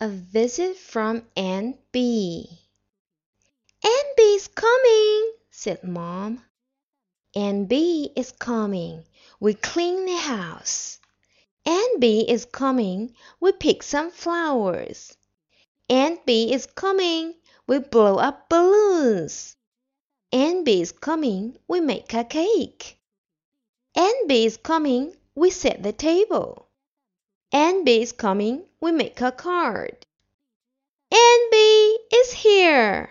A visit from Aunt Bee. "Aunt Bee's coming," said Mom. "Aunt Bee is coming, we clean the house. Aunt Bee is coming, we pick some flowers. Aunt Bee is coming, we blow up balloons. Aunt Bee is coming, we make a cake. Aunt Bee is coming, we set the table. Aunt Bee is coming, we make a card. Aunt Bee is here!"